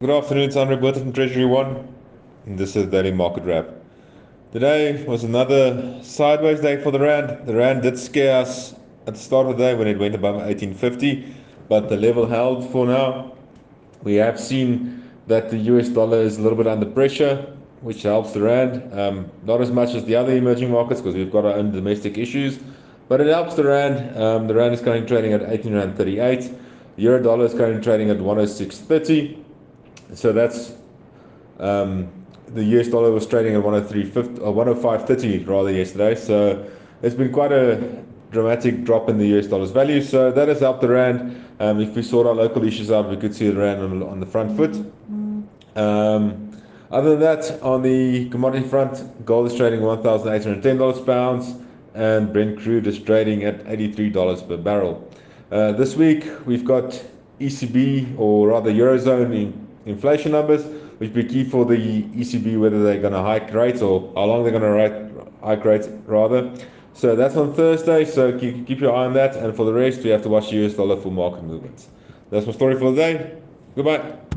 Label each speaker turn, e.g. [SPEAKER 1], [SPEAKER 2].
[SPEAKER 1] Good afternoon, it's Andre Botha from Treasury One, and this is Daily Market Wrap. Today was another sideways day for the Rand. The Rand did scare us at the start of the day when it went above 1850, but the level held for now. We have seen that the US dollar is a little bit under pressure, which helps the Rand. Um, not as much as the other emerging markets because we've got our own domestic issues, but it helps the Rand. Um, the Rand is currently trading at 1838. The Euro dollar is currently trading at 106.30. So that's um, the US dollar was trading at 103.50 or 105.30 rather yesterday. So it's been quite a dramatic drop in the US dollar's value. So that has helped the rand. Um, if we sort our local issues out, we could see the rand on, on the front foot. Um, other than that, on the commodity front, gold is trading $1,810 per ounce, and Brent crude is trading at $83 per barrel. Uh, this week, we've got ECB, or rather Eurozone, in inflation numbers, which be key for the ECB whether they're going to hike rates or how long they're going to hike rates rather. So that's on Thursday. So keep, keep your eye on that. And for the rest, we have to watch US dollar for market movements. That's my story for the day. Goodbye.